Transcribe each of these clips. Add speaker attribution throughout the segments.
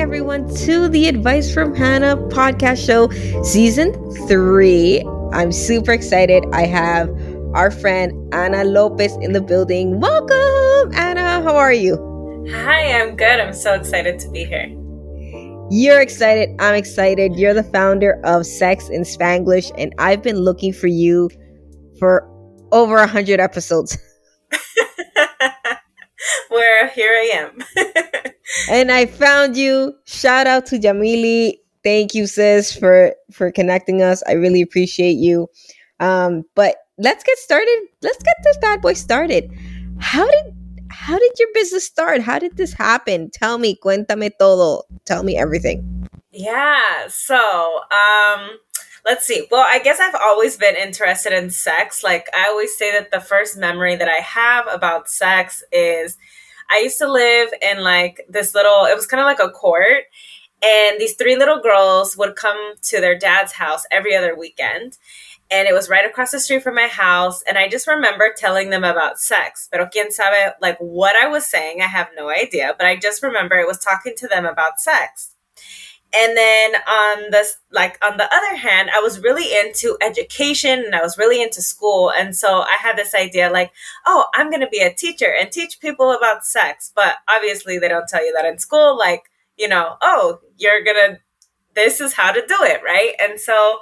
Speaker 1: Everyone, to the Advice from Hannah podcast show, season three. I'm super excited. I have our friend Anna Lopez in the building. Welcome, Anna. How are you?
Speaker 2: Hi, I'm good. I'm so excited to be here.
Speaker 1: You're excited. I'm excited. You're the founder of Sex and Spanglish, and I've been looking for you for over a hundred episodes.
Speaker 2: Where here I am.
Speaker 1: and I found you. Shout out to Jamili. Thank you, sis, for for connecting us. I really appreciate you. Um, but let's get started. Let's get this bad boy started. How did how did your business start? How did this happen? Tell me, cuéntame todo. Tell me everything.
Speaker 2: Yeah. So, um, let's see. Well, I guess I've always been interested in sex. Like I always say that the first memory that I have about sex is I used to live in like this little, it was kind of like a court. And these three little girls would come to their dad's house every other weekend. And it was right across the street from my house. And I just remember telling them about sex. Pero quien sabe, like what I was saying, I have no idea. But I just remember it was talking to them about sex. And then on this, like on the other hand, I was really into education and I was really into school. And so I had this idea like, oh, I'm going to be a teacher and teach people about sex. But obviously they don't tell you that in school. Like, you know, oh, you're going to, this is how to do it. Right. And so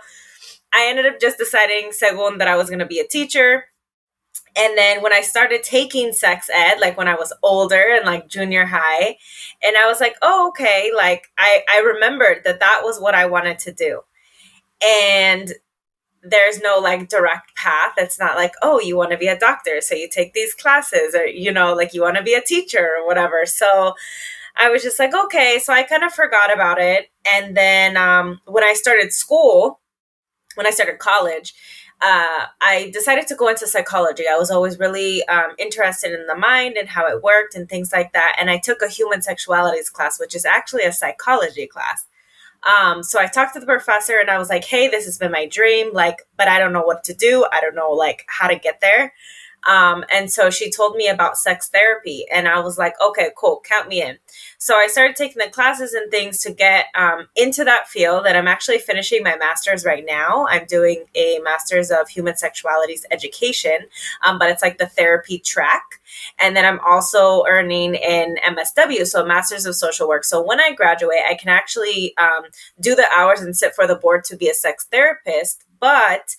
Speaker 2: I ended up just deciding, según, that I was going to be a teacher and then when I started taking sex ed, like when I was older and like junior high, and I was like, oh, okay, like I, I remembered that that was what I wanted to do. And there's no like direct path. It's not like, oh, you want to be a doctor, so you take these classes, or you know, like you want to be a teacher or whatever. So I was just like, okay. So I kind of forgot about it. And then um, when I started school, when I started college, uh, I decided to go into psychology. I was always really um, interested in the mind and how it worked and things like that. And I took a human sexualities class, which is actually a psychology class. Um, so I talked to the professor and I was like, hey, this has been my dream, like, but I don't know what to do. I don't know, like, how to get there. Um, and so she told me about sex therapy, and I was like, okay, cool, count me in. So I started taking the classes and things to get um, into that field. And I'm actually finishing my master's right now. I'm doing a master's of human sexualities education, um, but it's like the therapy track. And then I'm also earning an MSW, so a Master's of Social Work. So when I graduate, I can actually um, do the hours and sit for the board to be a sex therapist. But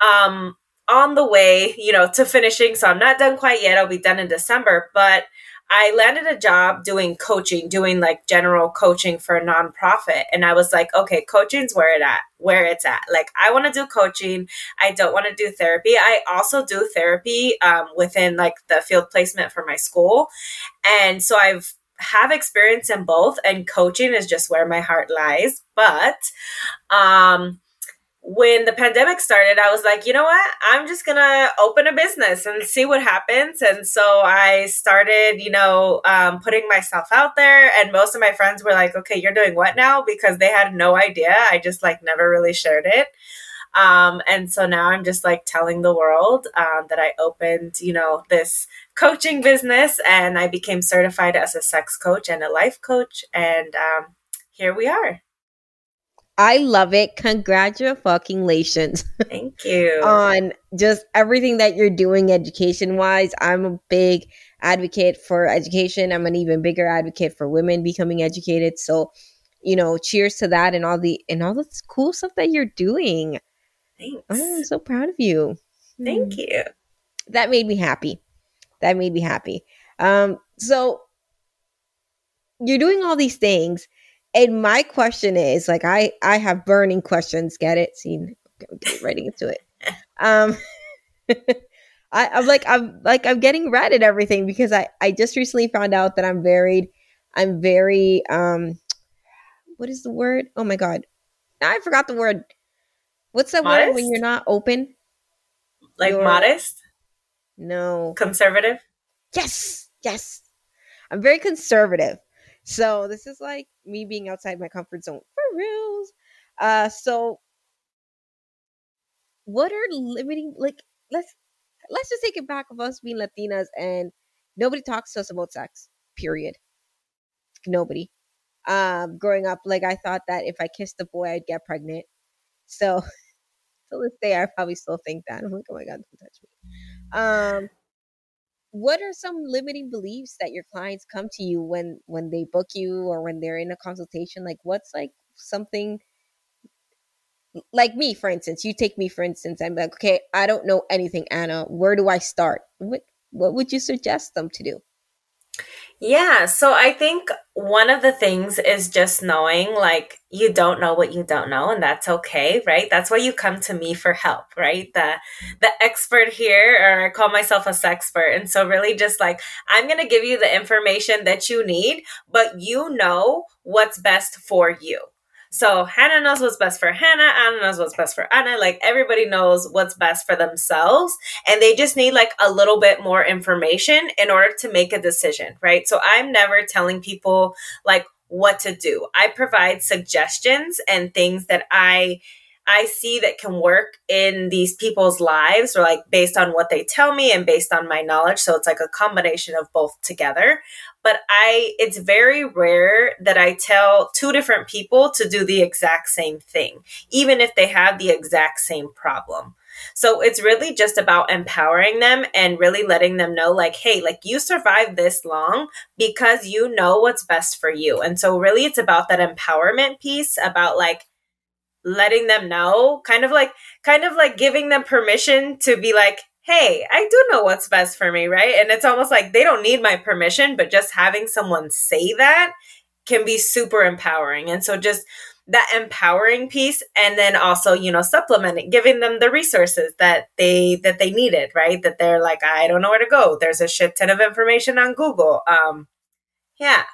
Speaker 2: um, on the way, you know, to finishing. So I'm not done quite yet. I'll be done in December, but I landed a job doing coaching, doing like general coaching for a nonprofit. And I was like, okay, coaching's where it at, where it's at. Like I want to do coaching. I don't want to do therapy. I also do therapy um, within like the field placement for my school. And so I've have experience in both and coaching is just where my heart lies. But um when the pandemic started, I was like, you know what? I'm just going to open a business and see what happens. And so I started, you know, um, putting myself out there. And most of my friends were like, okay, you're doing what now? Because they had no idea. I just like never really shared it. Um, and so now I'm just like telling the world um, that I opened, you know, this coaching business and I became certified as a sex coach and a life coach. And um, here we are.
Speaker 1: I love it. Congratulations.
Speaker 2: Thank you.
Speaker 1: on just everything that you're doing education wise. I'm a big advocate for education. I'm an even bigger advocate for women becoming educated. So you know, cheers to that and all the and all the cool stuff that you're doing.
Speaker 2: Thanks.
Speaker 1: I'm so proud of you.
Speaker 2: Thank you.
Speaker 1: That made me happy. That made me happy. Um, so you're doing all these things, and my question is like I I have burning questions. Get it? See, writing into it. Um, I, I'm like I'm like I'm getting red at everything because I I just recently found out that I'm very I'm very um what is the word? Oh my god. I forgot the word. What's that
Speaker 2: Modest?
Speaker 1: word when you're not open?
Speaker 2: Like
Speaker 1: You're-
Speaker 2: modest,
Speaker 1: No.
Speaker 2: conservative.
Speaker 1: Yes. Yes. I'm very conservative. So this is like me being outside my comfort zone for reals. Uh so what are limiting like let's let's just take it back of us being Latinas and nobody talks to us about sex. Period. Nobody. Um growing up, like I thought that if I kissed a boy I'd get pregnant. So to this day I probably still think that. I'm like, oh my god, don't touch me. Um what are some limiting beliefs that your clients come to you when when they book you or when they're in a consultation? Like what's like something like me for instance you take me for instance i'm like okay i don't know anything anna where do i start? What what would you suggest them to do
Speaker 2: Yeah, so I think one of the things is just knowing like you don't know what you don't know and that's okay, right? That's why you come to me for help, right? The the expert here or I call myself a sexpert. And so really just like I'm going to give you the information that you need, but you know what's best for you. So Hannah knows what's best for Hannah, Anna knows what's best for Anna. Like everybody knows what's best for themselves and they just need like a little bit more information in order to make a decision, right? So I'm never telling people like what to do. I provide suggestions and things that I I see that can work in these people's lives or like based on what they tell me and based on my knowledge. So it's like a combination of both together. But I it's very rare that I tell two different people to do the exact same thing, even if they have the exact same problem. So it's really just about empowering them and really letting them know, like, hey, like you survived this long because you know what's best for you. And so, really, it's about that empowerment piece about like letting them know, kind of like, kind of like giving them permission to be like, hey, I do know what's best for me, right? And it's almost like they don't need my permission, but just having someone say that can be super empowering. And so, just that empowering piece and then also you know supplementing giving them the resources that they that they needed right that they're like i don't know where to go there's a shit ton of information on google um yeah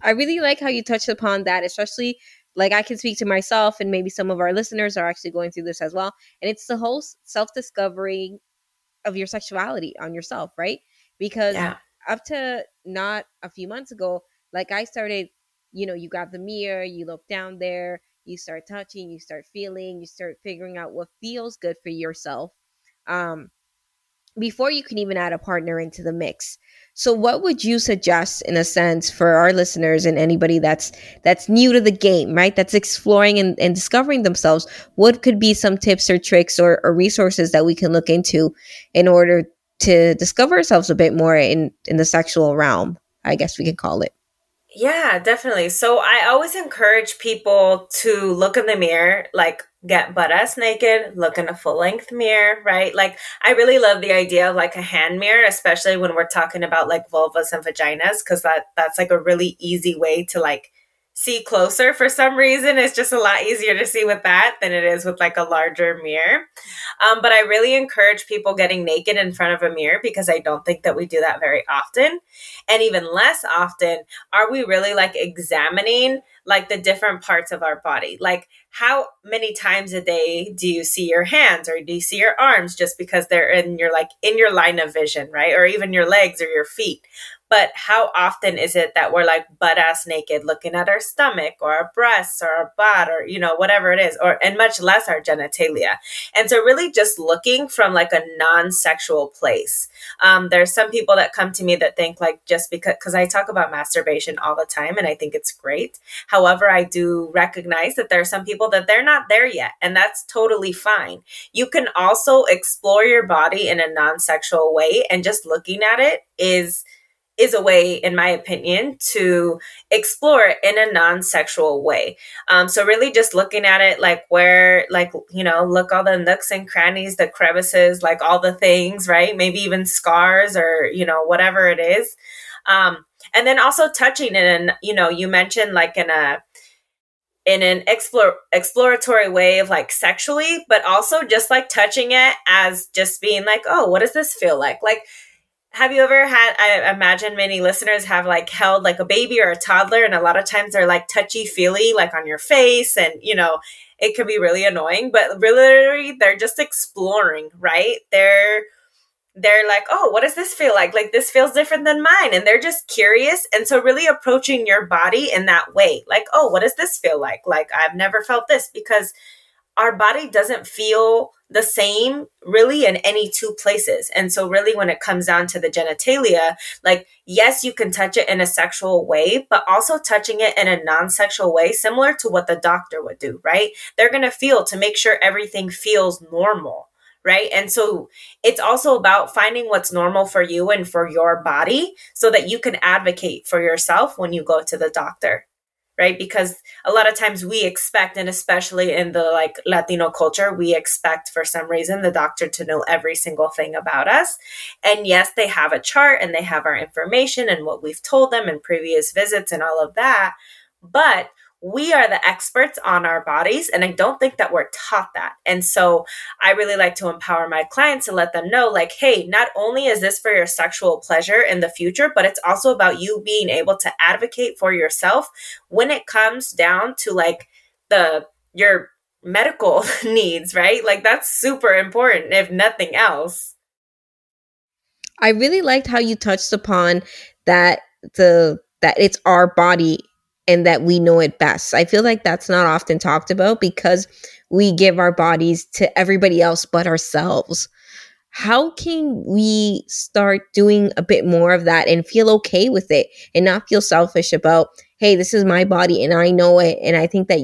Speaker 1: i really like how you touched upon that especially like i can speak to myself and maybe some of our listeners are actually going through this as well. And it's the whole self-discovery of your sexuality on yourself right? Because
Speaker 2: yeah.
Speaker 1: up to not a few months ago like i started you know you grab the mirror you look down there you start touching you start feeling you start figuring out what feels good for yourself. Um before you can even add a partner into the mix. So what would you suggest in a sense for our listeners and anybody that's that's new to the game right? That's exploring and, and discovering themselves. What could be some tips or tricks or, or resources that we can look into in order to discover ourselves a bit more in in the sexual realm i guess we can call it
Speaker 2: Yeah, definitely. So I always encourage people to look in the mirror, like get butt ass naked, look in a full length mirror, right? Like I really love the idea of like a hand mirror, especially when we're talking about like vulvas and vaginas, because that that's like a really easy way to like see closer for some reason. It's just a lot easier to see with that than it is with like a larger mirror. Um, but I really encourage people getting naked in front of a mirror because I don't think that we do that very often. And even less often are we really like examining like the different parts of our body. Like how many times a day do you see your hands or do you see your arms just because they're in your like in your line of vision, right? Or even your legs or your feet. But how often is it that we're like butt ass naked looking at our stomach or our breasts or our butt or, you know, whatever it is, or, and much less our genitalia. And so really just looking from like a non sexual place. Um, there's some people that come to me that think like just because, because I talk about masturbation all the time and I think it's great. However, I do recognize that there are some people that they're not there yet, and that's totally fine. You can also explore your body in a non sexual way, and just looking at it is is a way, in my opinion, to explore in a non sexual way. Um, so, really just looking at it like where, like, you know, look all the nooks and crannies, the crevices, like all the things, right? Maybe even scars or, you know, whatever it is. Um, and then also touching it. And, you know, you mentioned like in a, in an explore, exploratory way of like sexually, but also just like touching it as just being like, oh, what does this feel like? Like have you ever had i imagine many listeners have like held like a baby or a toddler and a lot of times they're like touchy feely like on your face and you know it can be really annoying but really they're just exploring right? They're they're like oh what does this feel like? Like this feels different than mine and they're just curious and so really approaching your body in that way like oh what does this feel like? Like i've never felt this because our body doesn't feel the same really in any two places. And so, really, when it comes down to the genitalia, like, yes, you can touch it in a sexual way, but also touching it in a non sexual way, similar to what the doctor would do, right? They're going to feel to make sure everything feels normal. Right. And so it's also about finding what's normal for you and for your body so that you can advocate for yourself when you go to the doctor right? Because a lot of times we expect and especially in the like latino culture we expect for some reason the doctor to know every single thing about us. And yes they have a chart and they have our information and what we've told them in previous visits and all of that. But we are the experts on our bodies and i don't think that we're taught that. And so i really like to empower my clients to let them know like hey not only is this for your sexual pleasure in the future but it's also about you being able to advocate for yourself when it comes down to like the your medical needs right? Like that's super important if nothing else.
Speaker 1: I really liked how you touched upon that the that it's our body and that we know it best. I feel like that's not often talked about because we give our bodies to everybody else but ourselves. How can we start doing a bit more of that and feel okay with it and not feel selfish about, hey, this is my body and I know it. And I think that,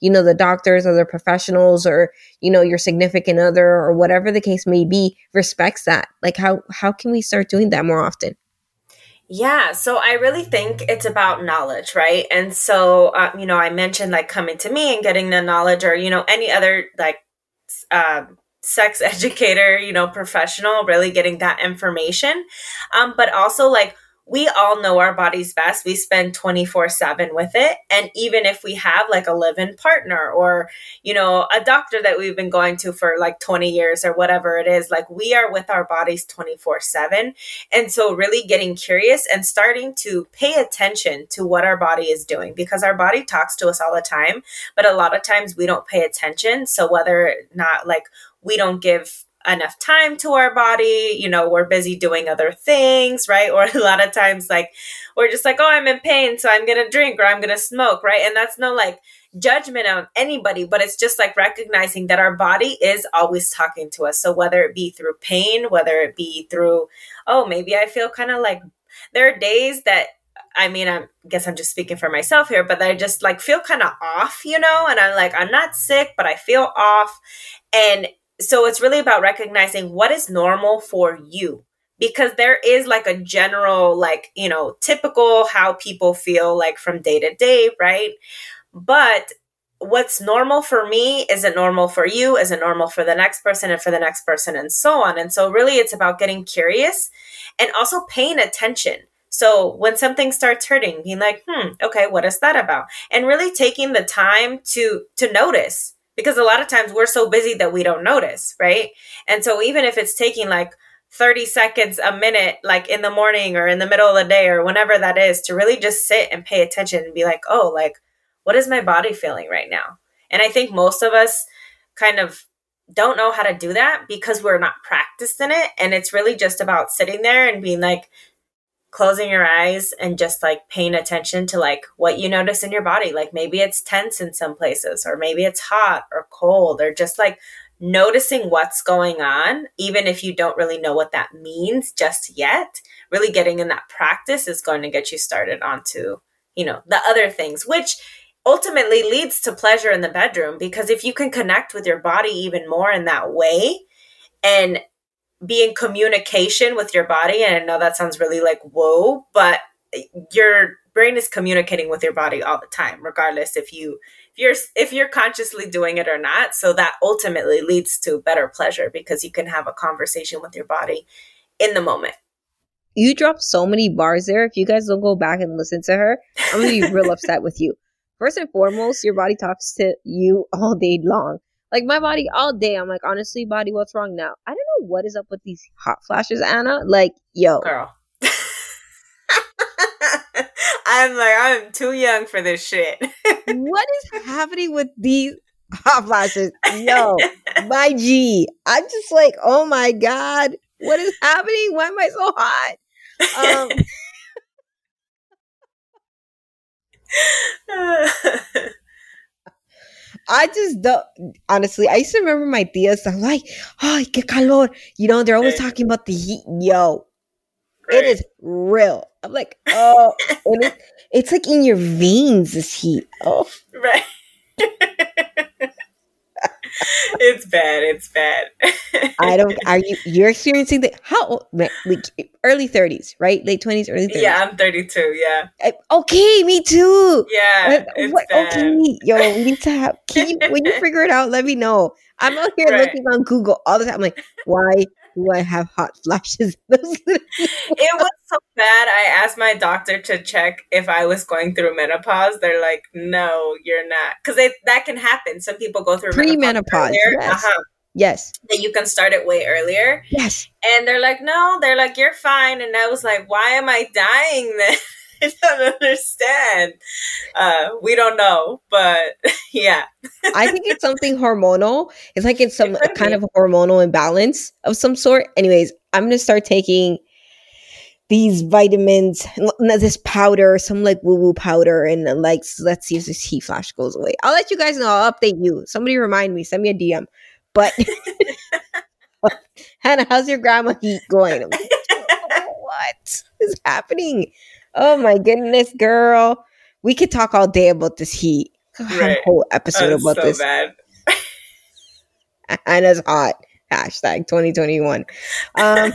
Speaker 1: you know, the doctors or the professionals or, you know, your significant other or whatever the case may be respects that. Like how how can we start doing that more often?
Speaker 2: Yeah, so I really think it's about knowledge, right? And so, uh, you know, I mentioned like coming to me and getting the knowledge, or you know, any other like uh, sex educator, you know, professional, really getting that information. Um, but also like we all know our bodies best. We spend 24 7 with it. And even if we have like a live in partner or, you know, a doctor that we've been going to for like 20 years or whatever it is, like we are with our bodies 24 7. And so, really getting curious and starting to pay attention to what our body is doing because our body talks to us all the time. But a lot of times we don't pay attention. So, whether or not like we don't give enough time to our body. You know, we're busy doing other things, right? Or a lot of times, like, we're just like, oh, I'm in pain, so I'm to drink or I'm to smoke, right? And that's no like judgment on anybody, but it's just like recognizing that our body is always talking to us. So whether it be through pain, whether it be through, oh, maybe I feel kind of like there are days that I mean, I guess I'm just speaking for myself here, but I just like feel kind of off, you know, and I'm like, I'm not sick, but I feel off. And so it's really about recognizing what is normal for you because there is like a general like you know typical how people feel like from day to day right? But what's normal for me isn't normal for you isn't normal for the next person and for the next person and so on. And so really it's about getting curious and also paying attention. So when something starts hurting being like hmm okay what is that about? And really taking the time to to notice because a lot of times we're so busy that we don't notice, right? And so even if it's taking like 30 seconds, a minute, like in the morning or in the middle of the day or whenever that is, to really just sit and pay attention and be like, oh, like, what is my body feeling right now? And I think most of us kind of don't know how to do that because we're not practiced in it. And it's really just about sitting there and being like, closing your eyes and just like paying attention to like what you notice in your body. Like maybe it's tense in some places, or maybe it's hot or cold, or just like noticing what's going on, even if you don't really know what that means just yet. Really getting in that practice is going to get you started onto, you know, the other things, which ultimately leads to pleasure in the bedroom because if you can connect with your body even more in that way and be in communication with your body. And I know that sounds really like whoa, but your brain is communicating with your body all the time, regardless if you if you're if you're consciously doing it or not. So that ultimately leads to better pleasure because you can have a conversation with your body in the moment.
Speaker 1: You dropped so many bars there. If you guys don't go back and listen to her, I'm gonna be real upset with you. First and foremost, your body talks to you all day long. Like my body all day. I'm like, honestly, body, what's wrong now? I don't what is up with these hot flashes, Anna. Like, yo.
Speaker 2: Girl. I'm like, I'm too young for this shit.
Speaker 1: what is happening with these hot flashes? Yo, my G. I'm just like, oh my God. What is happening? Why am I so hot? Um, I just don't. Honestly, I used to remember my tias. I'm like, oh, que calor. You know, they're always talking about the heat. Yo, it is real. I'm like, oh, it, it's like in your veins. This heat. Oh,
Speaker 2: right. it's bad. It's bad.
Speaker 1: I don't. Are you? You're experiencing the how? Like early thirties, right? Late twenties, early thirties.
Speaker 2: Yeah, I'm 32. Yeah.
Speaker 1: I, okay, me too.
Speaker 2: Yeah.
Speaker 1: Uh, what, okay, yo, we need to have. Can you when you figure it out? Let me know. I'm out here right. looking on Google all the time. I'm like, why do I have hot flashes?
Speaker 2: it was so bad. I asked my doctor to check if I was going through menopause. They're like, no, you're not. Because that can happen. Some people go through
Speaker 1: pre-menopause. Yes. Uh-huh. yes.
Speaker 2: That you can start it way earlier.
Speaker 1: Yes.
Speaker 2: And they're like, no, they're like, you're fine. And I was like, why am I dying then? I don't understand. Uh, we don't know, but yeah.
Speaker 1: I think it's something hormonal. It's like it's some it kind be. of hormonal imbalance of some sort. Anyways, I'm gonna start taking these vitamins, this powder, some like woo woo powder, and like let's see if this heat flash goes away. I'll let you guys know. I'll update you. Somebody remind me. Send me a DM. But Hannah, how's your grandma heat going? Like, what is happening? Oh my goodness, girl. We could talk all day about this heat. Right. a whole episode about so this. Bad. Anna's hot. Hashtag 2021. Um,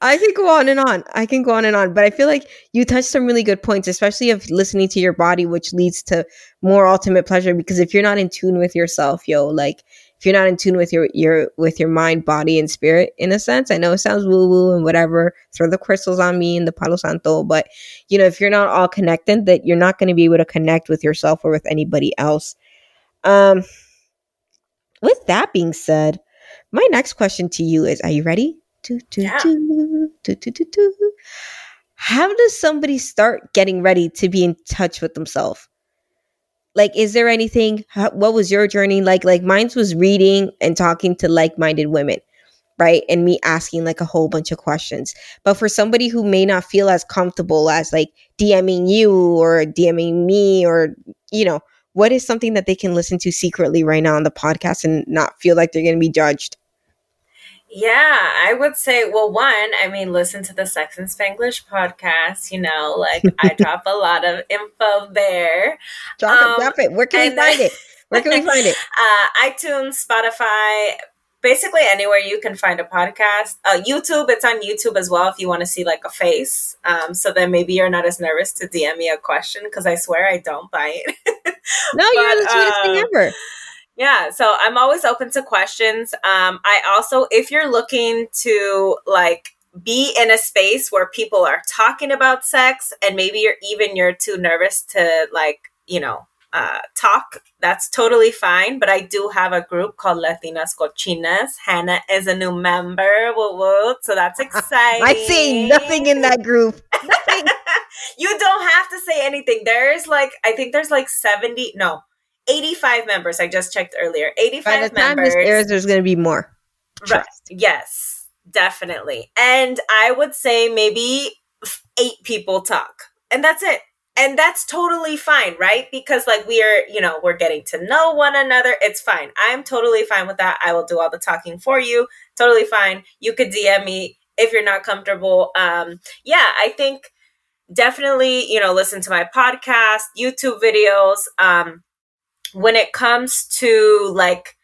Speaker 1: I can go on and on. I can go on and on, but I feel like you touched some really good points, especially of listening to your body, which leads to more ultimate pleasure. Because if you're not in tune with yourself, yo, like if you're not in tune with your your with your mind, body, and spirit, in a sense, I know it sounds woo woo and whatever. Throw the crystals on me and the Palo Santo, but you know, if you're not all connected, that you're not going to be able to connect with yourself or with anybody else. Um, with that being said, my next question to you is: Are you ready? Do, do, yeah. do, do, do, do, do. How does somebody start getting ready to be in touch with themselves? Like, is there anything? How, what was your journey like? Like, mine's was reading and talking to like minded women, right? And me asking like a whole bunch of questions. But for somebody who may not feel as comfortable as like DMing you or DMing me or, you know, what is something that they can listen to secretly right now on the podcast and not feel like they're going to be judged?
Speaker 2: Yeah, I would say, well, one, I mean, listen to the Sex and Spanglish podcast. You know, like I drop a lot of info there.
Speaker 1: Drop um, it, drop it. Where can we find it? Where can we find it?
Speaker 2: Uh, iTunes, Spotify, basically anywhere you can find a podcast. Uh, YouTube, it's on YouTube as well if you want to see like a face. Um, so then maybe you're not as nervous to DM me a question because I swear I don't bite.
Speaker 1: no, but, you're the sweetest um, thing ever.
Speaker 2: Yeah, so I'm always open to questions. Um, I also, if you're looking to like be in a space where people are talking about sex and maybe you're even you're too nervous to like, you know, uh, talk, that's totally fine. But I do have a group called Latinas Cochinas. Hannah is a new member. Woo woo. So that's exciting.
Speaker 1: I see nothing in that group. Nothing.
Speaker 2: you don't have to say anything. There's like, I think there's like 70, no, 85 members. I just checked earlier. 85 By the time members. this
Speaker 1: airs, there's going to be more.
Speaker 2: Right. Yes, definitely. And I would say maybe eight people talk, and that's it. And that's totally fine, right? Because like we are, you know, we're getting to know one another. It's fine. I'm totally fine with that. I will do all the talking for you. Totally fine. You could DM me if you're not comfortable. Um, yeah, I think definitely, you know, listen to my podcast, YouTube videos. Um, when it comes to like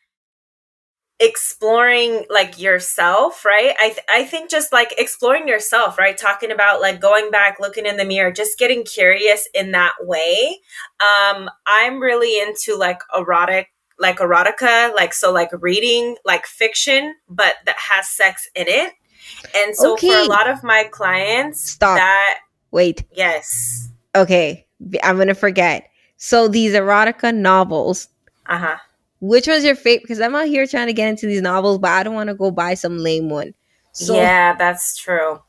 Speaker 2: exploring like yourself right i th- i think just like exploring yourself right talking about like going back looking in the mirror just getting curious in that way um i'm really into like erotic like erotica like so like reading like fiction but that has sex in it and so for a lot of my clients
Speaker 1: Stop.
Speaker 2: that
Speaker 1: Wait.
Speaker 2: yes
Speaker 1: Okay. I'm gonna forget. So these erotica novels.
Speaker 2: uh-huh
Speaker 1: Which one's your favorite? Because I'm out here trying to get into these novels, but I don't want to go buy some lame one. So
Speaker 2: yeah, that's true.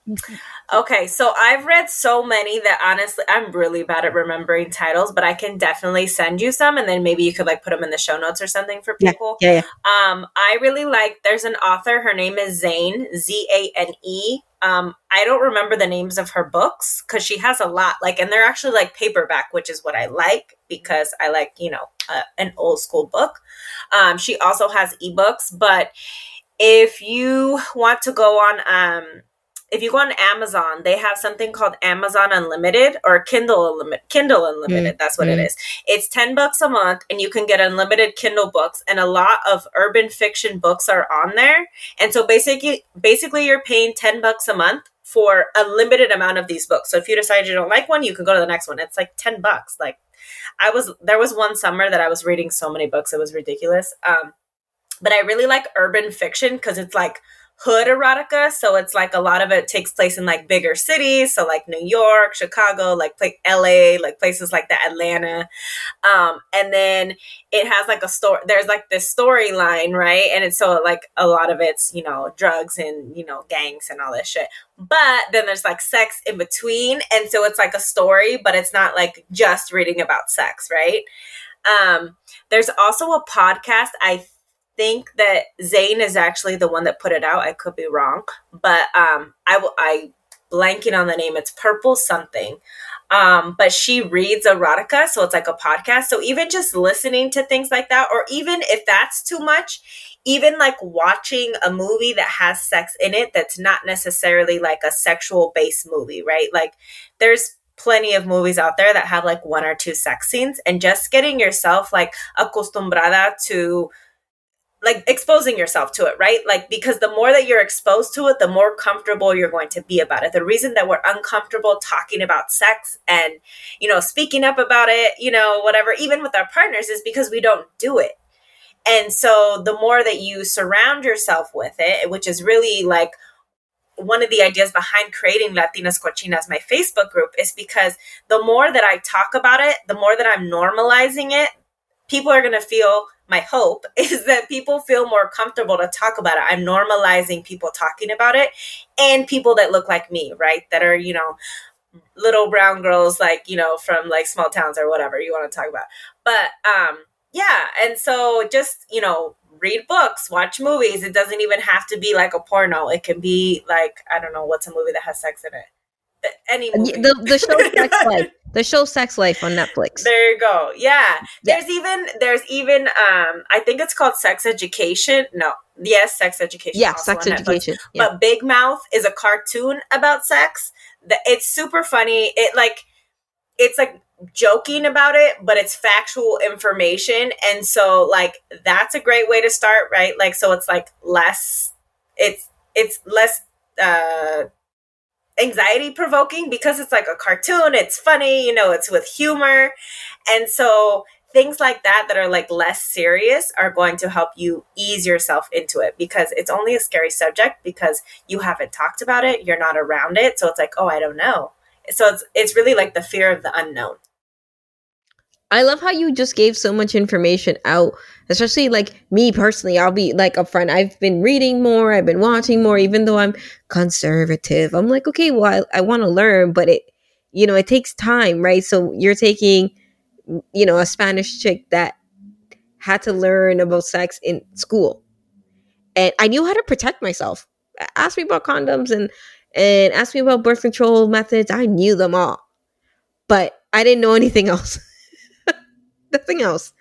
Speaker 2: Okay, so I've read so many that honestly, I'm really bad at remembering titles, but I can definitely send you some, and then maybe you could like put them in the show notes or something for
Speaker 1: Yeah,
Speaker 2: people.
Speaker 1: yeah, yeah.
Speaker 2: Um, I really like. There's an author. Her name is Zane. Z A N E. Um, I don't remember the names of her books because she has a lot. Like, and they're actually like paperback, which is what I like because I like you know uh, an old school book. Um, she also has ebooks, but if you want to go on um if you go on Amazon, they have something called Amazon Unlimited or Kindle Unlimited. Kindle Unlimited, that's what it
Speaker 1: mm.
Speaker 2: is. It's 10 bucks a month and you can get unlimited Kindle books and a lot of urban fiction books are on there. And so basically basically you're paying 10 bucks a month for a limited amount of these books. So if you decide you don't like one, you can go to the next one. It's like 10 bucks. Like I was there was one summer that I was reading so many books it was ridiculous. Um but I really like urban fiction because it's like hood erotica. So it's like a lot of it takes place in like bigger cities. So like New York, Chicago, like like LA, like places like that, Atlanta. Um, and then it has like a story, there's like this storyline, right? And it's so like a lot of it's, you know, drugs and, you know, gangs and all this shit. But then there's like sex in between. And so it's like a story, but it's not like just reading about sex, right? Um, there's also a podcast. I think that Zane is actually the one that put it out. I could be wrong, but um, I will. I blanking on the name. It's Purple something. Um, but she reads erotica, so it's like a podcast. So even just listening to things like that, or even if that's too much, even like watching a movie that has sex in it that's not necessarily like a sexual based movie, right? Like there's plenty of movies out there that have like one or two sex scenes and just getting yourself like acostumbrada to like exposing yourself to it, right? Like because the more that you're exposed to it, the more comfortable you're going to be about it. The reason that we're uncomfortable talking about sex and, you know, speaking up about it, you know, whatever, even with our partners is because we don't do it. And so the more that you surround yourself with it, which is really like one of the ideas behind creating Latinas Cochinas, my Facebook group, is because the more that I talk about it, the more that I'm normalizing it, people are going to feel my hope is that people feel more comfortable to talk about it. I'm normalizing people talking about it and people that look like me, right? That are, you know, little brown girls like, you know, from like small towns or whatever you want to talk about. But um yeah, and so just, you know, read books, watch movies. It doesn't even have to be like a porno. It can be like I don't know what's a movie that has sex in it. Any movie.
Speaker 1: The, the show Sex Life. The show Sex Life on Netflix.
Speaker 2: There you go. Yeah.
Speaker 1: Yeah.
Speaker 2: There's even there's even um I think it's called Sex Education. No. Yes, Sex Education.
Speaker 1: Yeah, sex education. Yeah.
Speaker 2: But Big Mouth is a cartoon about sex. The- It's super funny. It like it's like joking about it, but it's factual information. And so like that's a great way to start, right? Like so it's like less it's it's less uh anxiety provoking because it's like a cartoon, it's funny, you know, it's with humor. And so things like that that are like less serious are going to help you ease yourself into it because it's only a scary subject because you haven't talked about it, you're not around it, so it's like, "Oh, I don't know." So it's it's really like the fear of the unknown.
Speaker 1: I love how you just gave so much information out, especially like me personally. I'll be like upfront. I've been reading more, I've been watching more, even though I'm conservative. I'm like, okay, well, I, I want to learn, but it, you know, it takes time, right? So you're taking, you know, a Spanish chick that had to learn about sex in school, and I knew how to protect myself. Ask me about condoms and and ask me about birth control methods. I knew them all, but I didn't know anything else. Nothing else,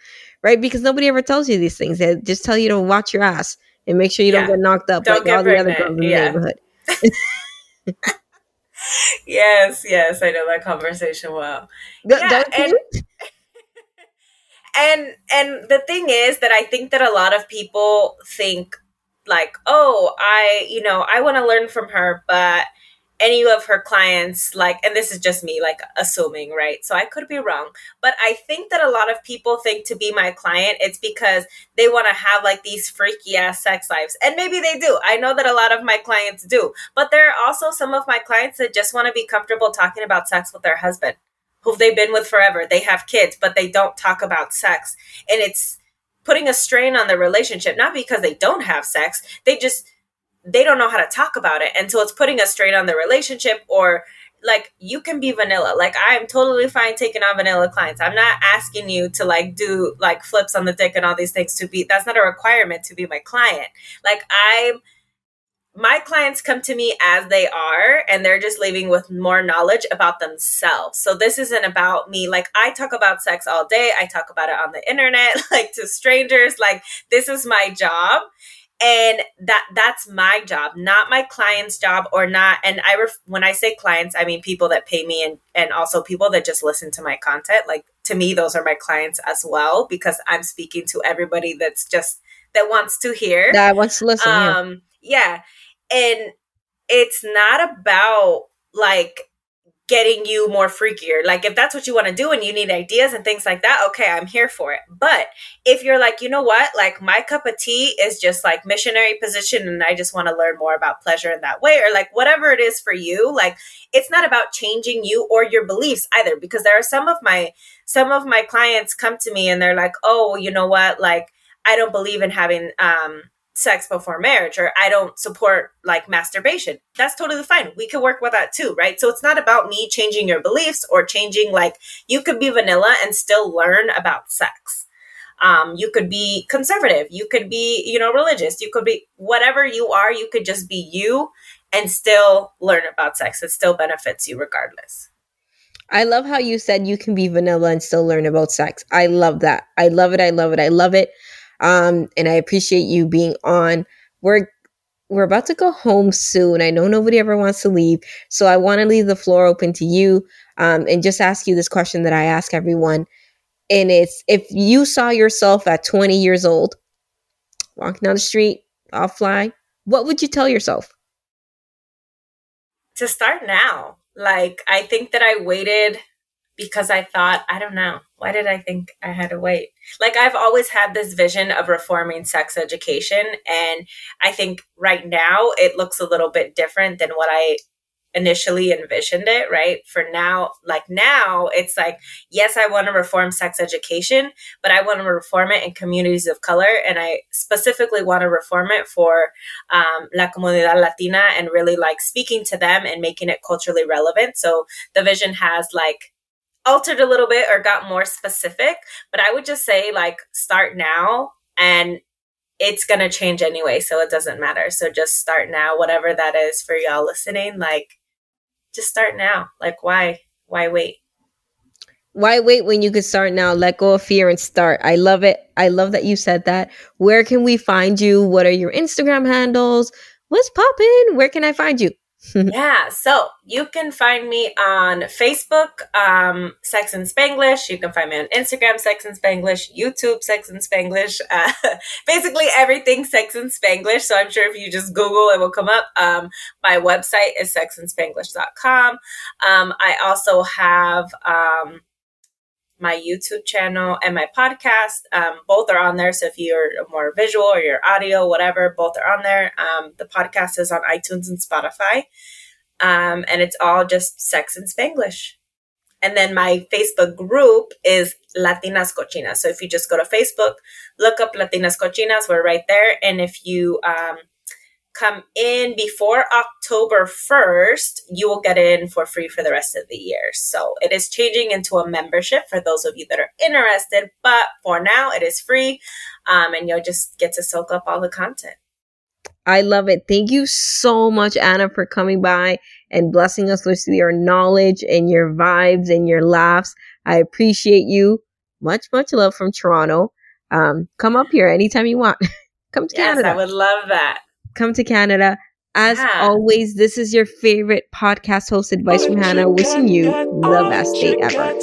Speaker 1: right? Because nobody ever tells you these things. They just tell you to watch your ass and make sure you
Speaker 2: Yeah.
Speaker 1: don't get knocked up
Speaker 2: Don't
Speaker 1: like all the other girls in the neighborhood.
Speaker 2: Yes, yes, I know that conversation well.
Speaker 1: Don't-
Speaker 2: Yeah, and- and and the thing is that i think that a lot of people think like, oh, I, you know, I want to learn from her, but any of her clients like and this is just me like assuming right? So i could be wrong but i think that a lot of people think to be my client it's because they want to have like these freaky ass sex lives and maybe they do. I know that a lot of my clients do but there are also some of my clients that just want to be comfortable talking about sex with their husband who they've been with forever. They have kids but they don't talk about sex and it's putting a strain on the relationship not because they don't have sex they just they don't know how to talk about it and so it's putting a strain on the relationship or like you can be vanilla. Like i'm totally fine taking on vanilla clients. I'm not asking you to like do like flips on the dick and all these things to be that's not a requirement to be my client. Like i'm my clients come to me as they are and they're just leaving with more knowledge about themselves. So this isn't about me. Like i talk about sex all day. I talk about it on the internet like to strangers. Like this is my job and that that's my job not my client's job or not and i ref, when i say clients i mean people that pay me and and also people that just listen to my content. Like to me those are my clients as well because i'm speaking to everybody that's just that wants to hear.
Speaker 1: That wants to listen
Speaker 2: um yeah, yeah. and it's not about like getting you more freakier. Like if that's what you want to do and you need ideas and things like that, okay, I'm here for it. But if you're like, you know what, like my cup of tea is just like missionary position and I just want to learn more about pleasure in that way or like whatever it is for you, like it's not about changing you or your beliefs either because there are some of my some of my clients come to me and they're like, "Oh, you know what, like I don't believe in having um sex before marriage or I don't support like masturbation. That's totally fine. We can work with that too, right? So it's not about me changing your beliefs or changing like you could be vanilla and still learn about sex. Um, you could be conservative, you could be, you know, religious, you could be whatever you are, you could just be you and still learn about sex. It still benefits you regardless.
Speaker 1: I love how you said you can be vanilla and still learn about sex. I love that. I love it. I love it. I love it. Um, and I appreciate you being on. We're we're about to go home soon. I know nobody ever wants to leave, so I want to leave the floor open to you um, and just ask you this question that I ask everyone. And it's if you saw yourself at 20 years old, walking down the street, offline, what would you tell yourself?
Speaker 2: To start now. Like, I think that I waited because I thought, I don't know, why did I think I had to wait? Like, I've always had this vision of reforming sex education. And I think right now it looks a little bit different than what I initially envisioned it, right? For now, like now, it's like, yes, I want to reform sex education, but I want to reform it in communities of color. And I specifically want to reform it for um, La Comunidad Latina and really like speaking to them and making it culturally relevant. So the vision has like, altered a little bit or got more specific, but I would just say like start now and it's going to change anyway, so it doesn't matter. So just start now, whatever that is for y'all listening, like just start now. Like why why wait?
Speaker 1: Why wait when you could start now? Let go of fear and start. I love it. I love that you said that. Where can we find you? What are your Instagram handles? What's popping? Where can I find you?
Speaker 2: yeah, so you can find me on Facebook, um, Sex and Spanglish. You can find me on Instagram, Sex and Spanglish, YouTube, Sex and Spanglish. Uh, basically everything Sex and Spanglish. So I'm sure if you just Google, it will come up. Um, my website is sexandspanglish.com. Um, I also have um, my YouTube channel and my podcast. Um, both are on there. So if you're more visual or your audio, whatever, both are on there. Um, the podcast is on iTunes and Spotify. Um, and it's all just sex and Spanglish. And then my Facebook group is Latinas Cochinas. So if you just go to Facebook, look up Latinas Cochinas, we're right there. And if you um, come in before October 1st, you will get in for free for the rest of the year. So it is changing into a membership for those of you that are interested, but for now it is free um, and you'll just get to soak up all the content.
Speaker 1: I love it. Thank you so much, Anna, for coming by and blessing us with your knowledge and your vibes and your laughs. I appreciate you. Much, much love from Toronto. Um, come up here anytime you want. come to
Speaker 2: yes,
Speaker 1: Canada.
Speaker 2: I would love that
Speaker 1: come to Canada. As yeah. always, this is your favorite podcast host advice from Hannah, wishing you the best day ever.